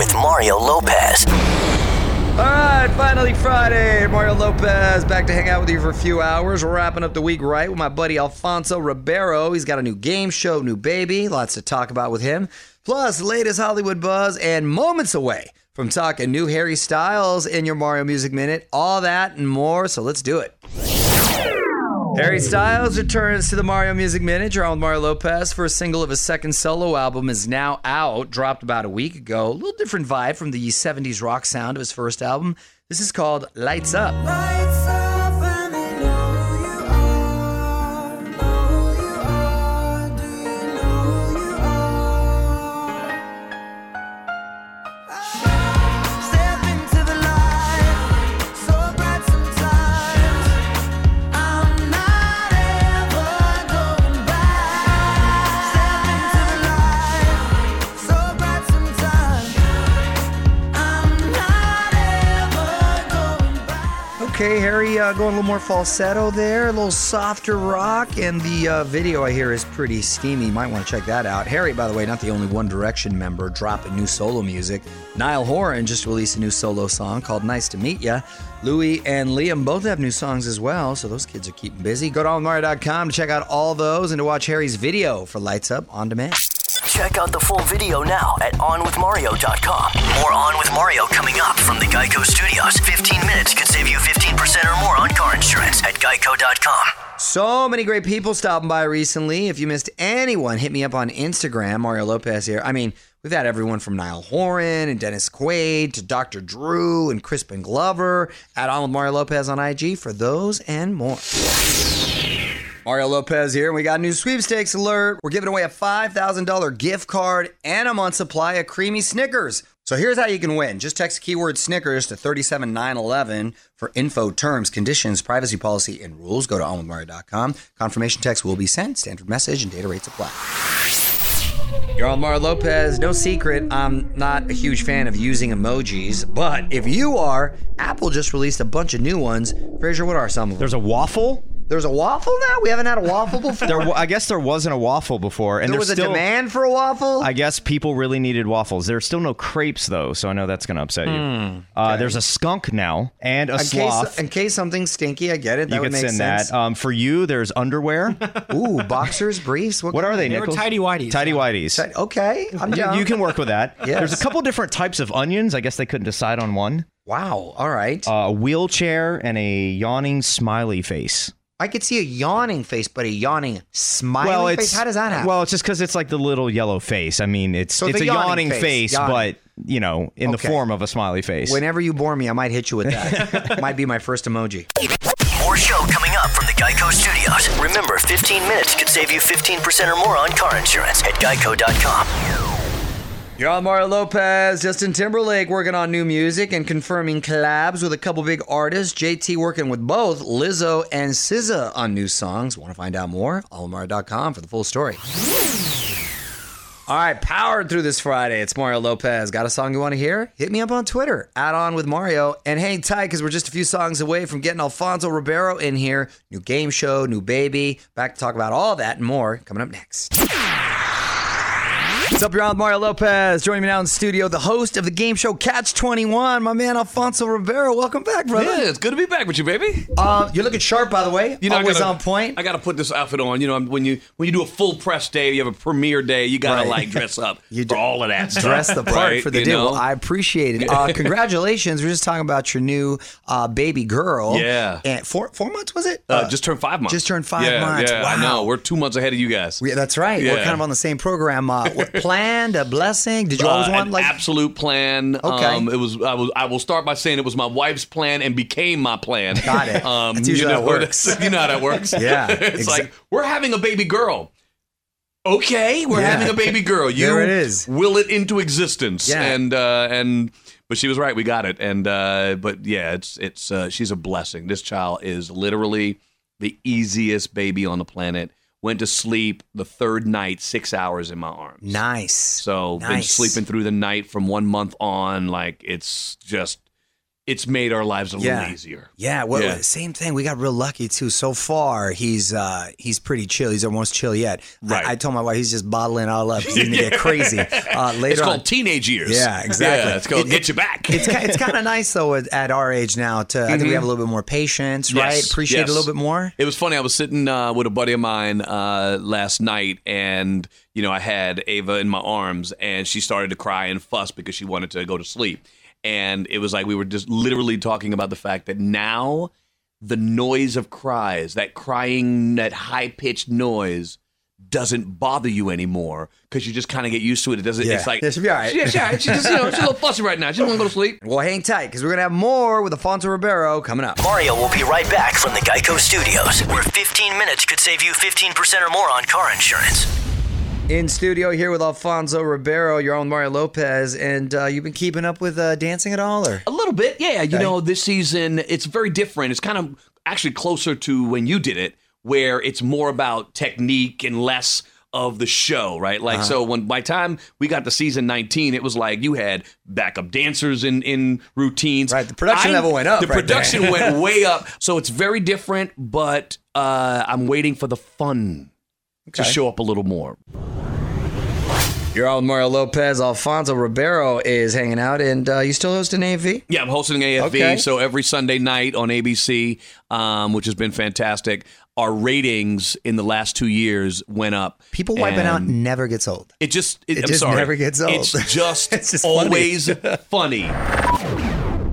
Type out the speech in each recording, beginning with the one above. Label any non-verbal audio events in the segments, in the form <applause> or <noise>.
with Mario Lopez. All right, finally Friday. Mario Lopez back to hang out with you for a few hours. We're wrapping up the week right with my buddy Alfonso Ribeiro. He's got a new game show, new baby. Lots to talk about with him. Plus, latest Hollywood buzz and moments away from talking new Harry Styles in your Mario Music Minute. All that and more. So let's do it. Harry Styles returns to the Mario Music Minute. You're on with Mario Lopez. First single of his second solo album is now out, dropped about a week ago. A little different vibe from the 70s rock sound of his first album. This is called Lights Up. Lights Okay, Harry, uh, going a little more falsetto there, a little softer rock, and the uh, video I hear is pretty steamy. You might want to check that out. Harry, by the way, not the only One Direction member dropping new solo music. Niall Horan just released a new solo song called Nice to Meet Ya. Louis and Liam both have new songs as well, so those kids are keeping busy. Go to onmario.com to check out all those and to watch Harry's video for Lights Up on demand. Check out the full video now at OnWithMario.com. More On With Mario coming up from the Geico Studios. 15 minutes could save you 15% or more on car insurance at Geico.com. So many great people stopping by recently. If you missed anyone, hit me up on Instagram, Mario Lopez here. I mean, we've had everyone from Niall Horan and Dennis Quaid to Dr. Drew and Crispin Glover. Add on with Mario Lopez on IG for those and more. Mario Lopez here, and we got a new sweepstakes alert. We're giving away a $5,000 gift card and a month supply of creamy Snickers. So here's how you can win. Just text keyword Snickers to 37911 for info, terms, conditions, privacy policy, and rules. Go to onwithmario.com. Confirmation text will be sent. Standard message and data rates apply. You're on Mario Lopez. No secret, I'm not a huge fan of using emojis, but if you are, Apple just released a bunch of new ones. Fraser, what are some of them? There's a waffle. There's a waffle now? We haven't had a waffle before? There, I guess there wasn't a waffle before, and there there's was a demand for a waffle? I guess people really needed waffles. There's still no crepes though, so I know that's going to upset you. Uh, there's a skunk now and a in sloth. case, in case something's stinky, I get it. That you would could make send sense. that. Um, for you, there's underwear. <laughs> Ooh, boxers, briefs. what are they, They were tidy whities. Tidy whities. Okay, I'm down. you can work with that. <laughs> Yes. There's a couple different types of onions. I guess they couldn't decide on one. Wow. All right. Uh, a wheelchair and a yawning smiley face. I could see a yawning face, but a yawning smiling face. How does that happen? Well, it's just because it's like the little yellow face. I mean, it's So it's the a yawning yawning, face, face, yawning. but you know, in Okay. the form of a smiley face. Whenever you bore me, I might hit you with that. <laughs> might be my first emoji. More show coming up from the Geico Studios. Remember, 15 minutes could save you 15% or more on car insurance at Geico.com. You're on Mario Lopez, Justin Timberlake working on new music and confirming collabs with a couple big artists. JT working with both Lizzo and SZA on new songs. Want to find out more? Allmario.com for the full story. All right, powered through this Friday. It's Mario Lopez. Got a song you want to hear? Hit me up on Twitter. Add on with Mario. And hang tight because we're just a few songs away from getting Alfonso Ribeiro in here. New game show, new baby. Back to talk about all that and more coming up next. What's up, with Mario Lopez. Joining me now in the studio, the host of the game show Catch 21, my man Alfonso Ribeiro. Welcome back, brother. Yeah, it's good to be back with you, baby. Uh, you're looking sharp, by the way. You know, Always gotta- on point. I got to put this outfit on. You know, when you when you do a full press day, you have a premiere day. You got to Right. like dress up <laughs> You for do- all of that stuff. Dress the part right? for the deal. Well, I appreciate it. Uh, <laughs> congratulations. We're just talking about your new uh, baby girl. Yeah. And four four months was it? uh, just turned five months. just turned five yeah, months. Yeah, I know. We're two months ahead of you guys. Yeah, that's right. We're kind of on the same program. Uh, what, <laughs> planned a blessing? Did you always Uh, want an like? absolute plan. Okay. Um, it was. I was. I will start by saying it was my wife's plan and became my plan. Got it. <laughs> Um, That's usually you how know, it <laughs> works. You know how that works. Yeah, <laughs> it's exa- like we're having a baby girl. Okay, we're Yeah. having a baby girl. You There it is. will it into existence. Yeah. And uh, and but she was right. We got it. And uh, but yeah, it's it's uh, she's a blessing. This child is literally the easiest baby on the planet. Went to sleep the third night, six hours in my arms. nice. So been sleeping through the night from one month on. Like it's just it's made our lives a Yeah. little easier. Yeah, well, Yeah. same thing. We got real lucky too. So far, he's uh he's pretty chill. He's almost chill yet. Right. I, I told my wife he's just bottling all up. He's <laughs> gonna get crazy. Uh, later It's on, called teenage years. Yeah, exactly. Yeah, it's called It- get it- you back. it's it's kind of <laughs> nice though at, at our age now to I think we have a little bit more patience, right? Mm-hmm. Appreciate it yes. a little bit more. It was funny. I was sitting uh, with a buddy of mine uh, last night, and you know, I had Ava in my arms, and she started to cry and fuss because she wanted to go to sleep. And it was like we were just literally talking about the fact that now the noise of cries, that crying, that high pitched noise, doesn't bother you anymore because you just kind of get used to it. It doesn't. Yeah. It's like Yeah, she'll be all right. Yeah, yeah. She's just you know she's a little fussy right now. She don't want to go to sleep. Well, hang tight because we're gonna have more with Alfonso Ribeiro coming up. Mario will be right back from the Geico Studios, where 15 minutes could save you 15% or more on car insurance. In studio here with Alfonso Ribeiro, you're on with Mario Lopez, and uh, you've been keeping up with uh, dancing at all, or A little bit, yeah. You know, this season it's very different. It's kind of actually closer to when you did it, where it's more about technique and less of the show, right? Like, so when by time we got to season 19, it was like you had backup dancers in in routines. Right, the production level went up The right there. production went <laughs> way up. So it's very different, but uh, I'm waiting for the fun to show up a little more. You're on with Mario Lopez. Alfonso Ribeiro is hanging out, and uh, you still hosting AFV? Yeah, I'm hosting AFV. Okay. So every Sunday night on ABC, um, which has been fantastic. Our ratings in the last two years went up. People wiping out never gets old. It just, it, It I'm just sorry. never gets old. It's just, <laughs> It's just funny. always funny.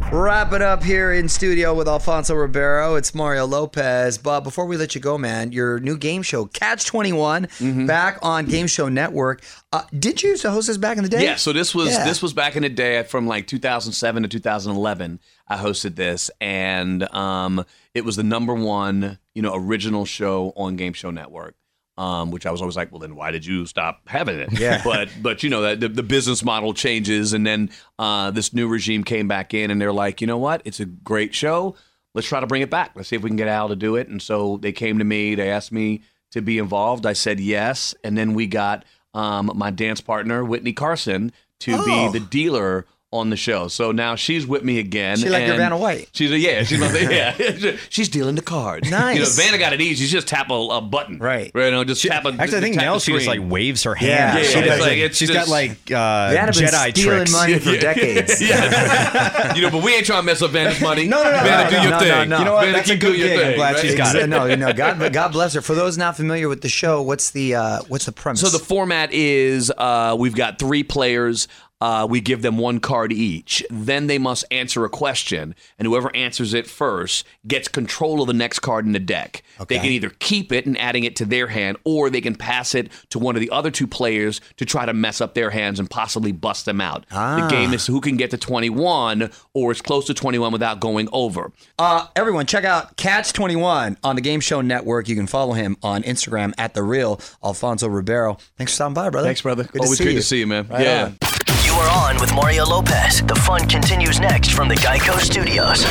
Wrap it up here in studio with Alfonso Ribeiro. It's Mario Lopez. But before we let you go, man, your new game show, Catch 21, Mm-hmm. back on Game Show Network. Uh, did you used to host this back in the day? Yeah, so this was Yeah. this was back in the day from like 2007 to 2011. I hosted this, and um, it was the number one, you know, original show on Game Show Network. Um, which I was always like, well, then why did you stop having it? Yeah. <laughs> But but you know that the, the business model changes, and then uh, this new regime came back in, and they're like, you know what? It's a great show. Let's try to bring it back. Let's see if we can get Al to do it. And so they came to me. They asked me to be involved. I said yes, and then we got um, my dance partner Witney Carson to Oh. be the dealer on the show. So now she's with me again. She like your Vanna White. She's a, yeah, she's my, <laughs> yeah. <laughs> she's dealing the cards. Nice. You know, Vanna got it easy. She just tap a, a button. Right. Right. You know, just tap a. Actually, I think tap now she just like waves her Yeah, hand. yeah, She it's does, like- it's she's just- got like uh, Vanna been Jedi stealing tricks. money for <laughs> Yeah. decades. Yeah. you know, but we ain't trying to mess up Vanna's money. No, no, no, Vanna, no, do no, your no, thing. no, no. You know what? Vanna, That's keep doing good your gig. I'm thing, glad right? she's got it. No, no, God, God bless her. For those not familiar with the show, what's the uh, what's the premise? So the format is uh, we've got three players. Uh, we give them one card each. Then they must answer a question, and whoever answers it first gets control of the next card in the deck. They can either keep it and adding it to their hand, or they can pass it to one of the other two players to try to mess up their hands and possibly bust them out. Ah. The game is who can get to 21 or as close to 21 without going over. Uh, everyone, check out Catch 21 on the Game Show Network. You can follow him on Instagram at the real Alfonso Ribeiro. Thanks for stopping by, brother. Thanks, brother. Good Always to see great you. to see you, man. Right yeah. on. Are on with Mario Lopez. The fun continues next from the Geico Studios.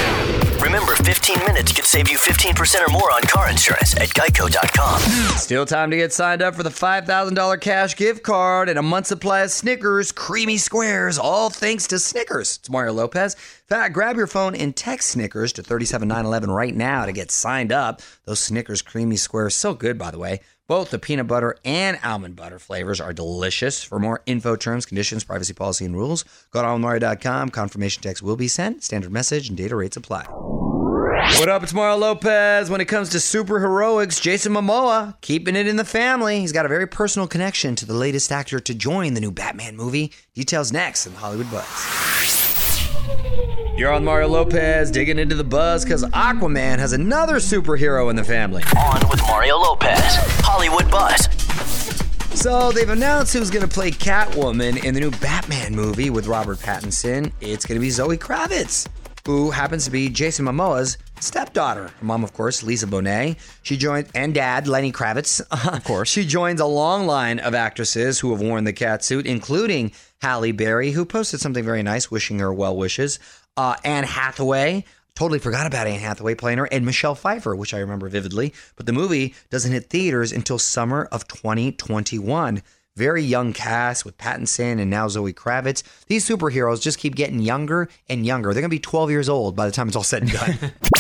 Remember, 15 minutes could save you 15% or more on car insurance at geico.com. Still time to get signed up for the $5,000 cash gift card and a month supply of Snickers creamy squares, all thanks to Snickers. It's Mario Lopez. In fact, grab your phone and text Snickers to 37911 right now to get signed up. Those Snickers creamy squares, so good, by the way. Both the peanut butter and almond butter flavors are delicious. For more info, terms, conditions, privacy policy, and rules, go to onmario.com. Confirmation text will be sent. Standard message and data rates apply. What up? It's Mario Lopez. When it comes to superheroics, Jason Momoa keeping it in the family. He's got a very personal connection to the latest actor to join the new Batman movie. Details next in Hollywood Buzz. You're on Mario Lopez digging into the buzz because Aquaman has another superhero in the family. On with Mario Lopez. Hollywood Buzz. So they've announced who's going to play Catwoman in the new Batman movie with Robert Pattinson. It's going to be Zoe Kravitz, who happens to be Jason Momoa's stepdaughter. Her mom, of course, Lisa Bonet. She joined, and dad, Lenny Kravitz. Of course. <laughs> she joins a long line of actresses who have worn the cat suit, including Halle Berry, who posted something very nice, wishing her well wishes. Uh, Anne Hathaway. Totally forgot about Anne Hathaway playing her, and Michelle Pfeiffer, which I remember vividly. But the movie doesn't hit theaters until summer of 2021. very young cast with Pattinson and now Zoe Kravitz. These superheroes just keep getting younger and younger. They're going to be 12 years old by the time it's all said and done. <laughs>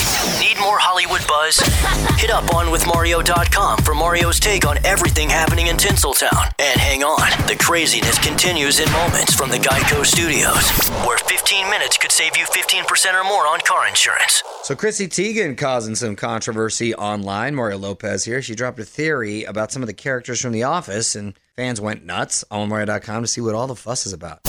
Need more Hollywood buzz? <laughs> Hit up onwithmario.com for Mario's take on everything happening in Tinseltown. And hang on, the craziness continues in moments from the Geico Studios, where 15 minutes could save you 15% or more on car insurance. so Chrissy Teigen causing some controversy online. Mario Lopez here. She dropped a theory about some of the characters from The Office, and fans went nuts on Mario.com to see what all the fuss is about.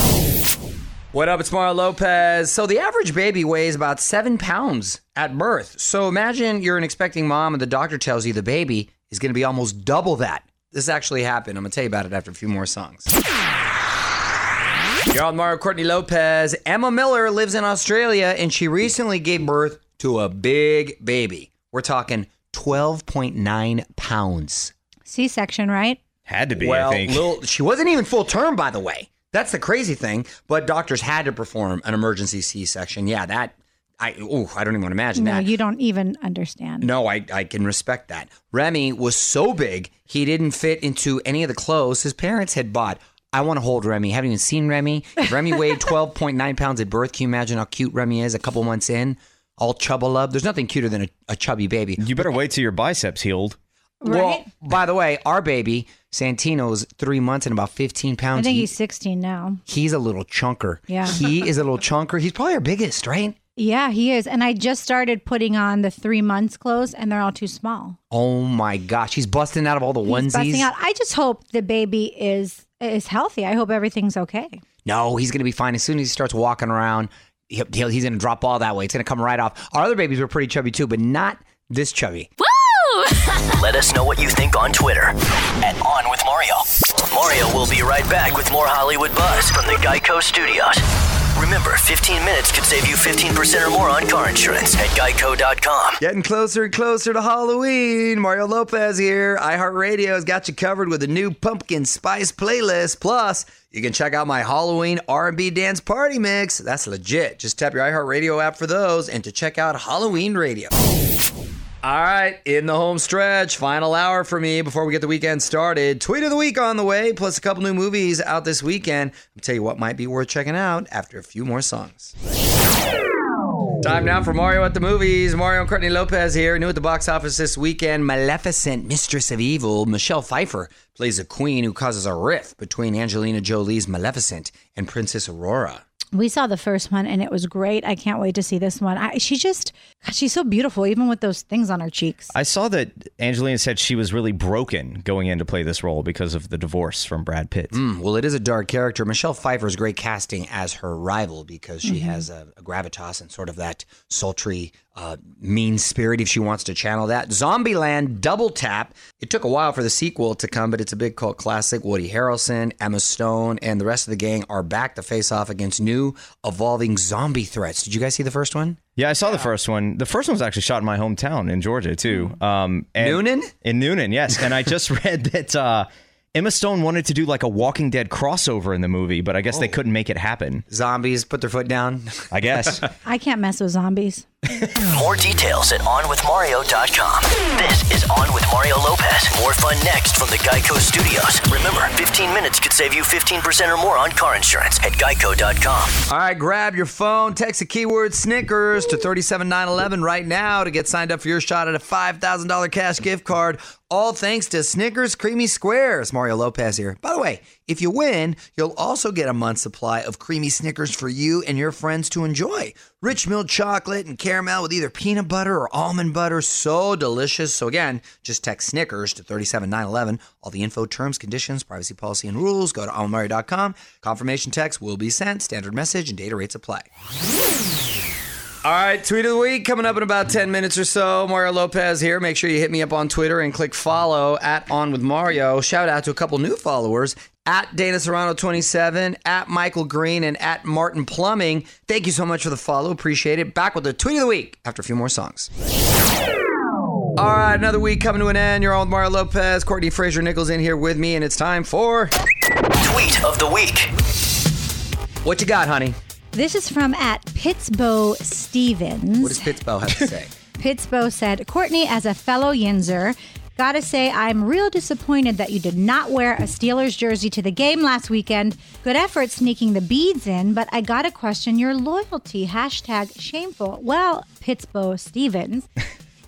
What up? It's Mario Lopez. So the average baby weighs about seven pounds at birth. So imagine you're an expecting mom and the doctor tells you the baby is going to be almost double that. This actually happened. I'm going to tell you about it after a few more songs. You're on Mario Courtney Lopez. Emma Miller lives in Australia and she recently gave birth to a big baby. We're talking 12.9 pounds. C-section, right? Had to be, well, I think. Lil, she wasn't even full term, by the way. That's the crazy thing. But doctors had to perform an emergency C-section. Yeah, that I oh, I don't even want to imagine No, that. you don't even understand. No, I, I can respect that. Remy was so big, he didn't fit into any of the clothes his parents had bought. I want to hold Remy. Haven't even seen Remy. If Remy weighed <laughs> 12.9 pounds at birth, can you imagine how cute Remy is a couple months in? All chubble up. There's nothing cuter than a, a chubby baby. you better wait till your biceps healed. Right? Well, by the way, our baby, Santino's three months and about 15 pounds. I think He- he's 16 now. he's a little chunker. Yeah. He is a little chunker. He's probably our biggest, right? Yeah, he is. And I just started putting on the three months clothes, and they're all too small. Oh my gosh. He's busting out of all the He's onesies. busting out. I just hope the baby is is healthy. I hope everything's okay. No, he's going to be fine. As soon as he starts walking around, he'll, he'll- he's going to drop all that weight. It's going to come right off. Our other babies were pretty chubby too, but not this chubby. <laughs> Let us know what you think on Twitter at On With Mario. Mario will be right back with more Hollywood buzz from the Geico Studios. Remember, 15 minutes could save you 15% or more on car insurance at geico.com. Getting closer and closer to Halloween. Mario Lopez here. iHeartRadio has got you covered with a new pumpkin spice playlist. Plus, you can check out my Halloween R&B dance party mix. That's legit. Just tap your iHeartRadio app for those and to check out Halloween Radio. All right, in the home stretch, final hour for me before we get the weekend started. Tweet of the week on the way, plus a couple new movies out this weekend. I'll tell you what might be worth checking out after a few more songs. Time now for Mario at the movies. Mario and Courtney Lopez here. New at the box office this weekend. Maleficent, Mistress of Evil. Michelle Pfeiffer plays a queen who causes a rift between Angelina Jolie's Maleficent and Princess Aurora. We saw the first one and it was great. I can't wait to see this one. I, she just, God, she's so beautiful, even with those things on her cheeks. I saw that Angelina said she was really broken going in to play this role because of the divorce from Brad Pitt. Hmm, Well, it is a dark character. Michelle Pfeiffer's great casting as her rival because she has a, a gravitas and sort of that sultry, uh, mean spirit if she wants to channel that. Zombieland Double Tap. It took a while for the sequel to come, but it's a big cult classic. Woody Harrelson, Emma Stone, and the rest of the gang are back to face off against new, evolving zombie threats. Did you guys see the first one? Yeah, I saw the first one. The first one was actually shot in my hometown in Georgia too. Um, and- Newnan? In Newnan, yes. And I just <laughs> read that uh, Emma Stone wanted to do like a Walking Dead crossover in the movie, but I guess they couldn't make it happen. Zombies put their foot down. I guess. <laughs> I can't mess with zombies. <laughs> More details at onwithmario.com. This is On with Mario Lopez. More fun next from the Geico Studios. Remember, 15 minutes could save you 15% or more on car insurance at geico.com. All right, grab your phone, text the keyword Snickers to 37911 right now to get signed up for your shot at a $5,000 cash gift card. All thanks to Snickers Creamy Squares. Mario Lopez here. By the way, if you win, you'll also get a month's supply of creamy Snickers for you and your friends to enjoy. Rich milk chocolate and caramel with either peanut butter or almond butter. So delicious. So again, just text Snickers to 37911. All the info, terms, conditions, privacy policy, and rules go to almamario.com. Confirmation text will be sent. Standard message and data rates apply. All right, tweet of the week coming up in about 10 minutes or so. Mario Lopez here. Make sure you hit me up on Twitter and click follow at On With Mario. Shout out to a couple new followers at Dana Serrano 27, at Michael Green, and at Martin Plumbing. Thank you so much for the follow. Appreciate it. Back with the tweet of the week after a few more songs. All right, another week coming to an end. You're on with Mario Lopez. Courtney Fraser Nichols in here with me, and it's time for Tweet of the week. What you got, honey? This is from at Pittsbow Stevens. What does Pittsbow have to say? <laughs> Pittsbow said, Courtney, as a fellow Yinzer, Gotta say, I'm real disappointed that you did not wear a Steelers jersey to the game last weekend. Good effort sneaking the beads in, but I gotta question your loyalty. Hashtag shameful. Well, Pittsburgh Stevens.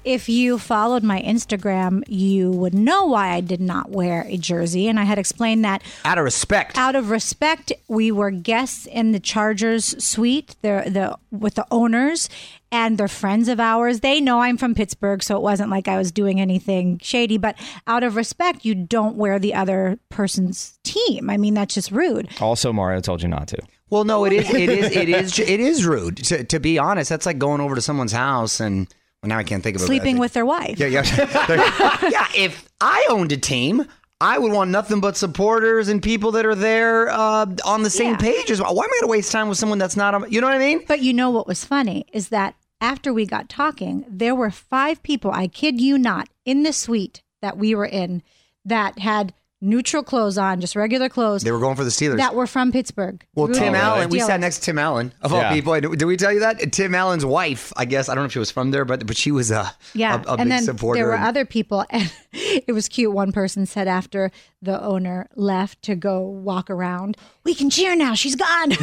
If you followed my Instagram, you would know why I did not wear a jersey. And I had explained that Out of respect. out of respect, we were guests in the Chargers suite, the the with the owners, and they're friends of ours. They know I'm from Pittsburgh, so it wasn't like I was doing anything shady. But out of respect, you don't wear the other person's team. I mean, that's just rude. Also, Mario told you not to. Well, no, it is. It is. It is. It is rude. To, to be honest, that's like going over to someone's house and well, now I can't think of it. Sleeping with their wife. Yeah, yeah, <laughs> yeah. If I owned a team, I would want nothing but supporters and people that are there uh, on the same Yeah. page as well. Why am I going to waste time with someone that's not? On, you know what I mean? But you know what was funny is that after we got talking, there were five people, I kid you not, in the suite that we were in that had neutral clothes on, just regular clothes, They were going for the Steelers. that were from Pittsburgh. well, Rooting Tim for the Allen. We sat next to Tim Allen of all Yeah. people. Did did we tell you that Tim Allen's wife? I guess I don't know if she was from there, but but she was a Yeah, a, a and big then supporter. there were and- other people, <laughs> and it was cute. One person said after the owner left to go walk around, "We can cheer now. She's gone." <laughs>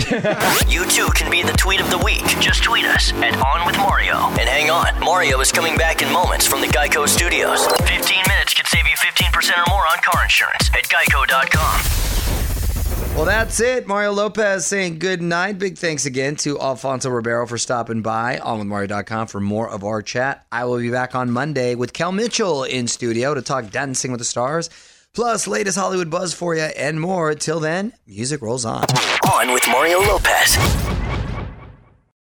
You too can be the tweet of the week. Just tweet us at On With Mario. And hang on, Mario is coming back in moments from the Geico Studios. 15 minutes could save you 15% or more on car insurance at geico.com. Well, that's it. Mario Lopez saying good night. Big thanks again to Alfonso Ribeiro for stopping by on with Mario.com for more of our chat. I will be back on Monday with Kel Mitchell in studio to talk Dancing with the Stars, plus latest Hollywood buzz for you and more. Till then, music rolls on. On with Mario Lopez.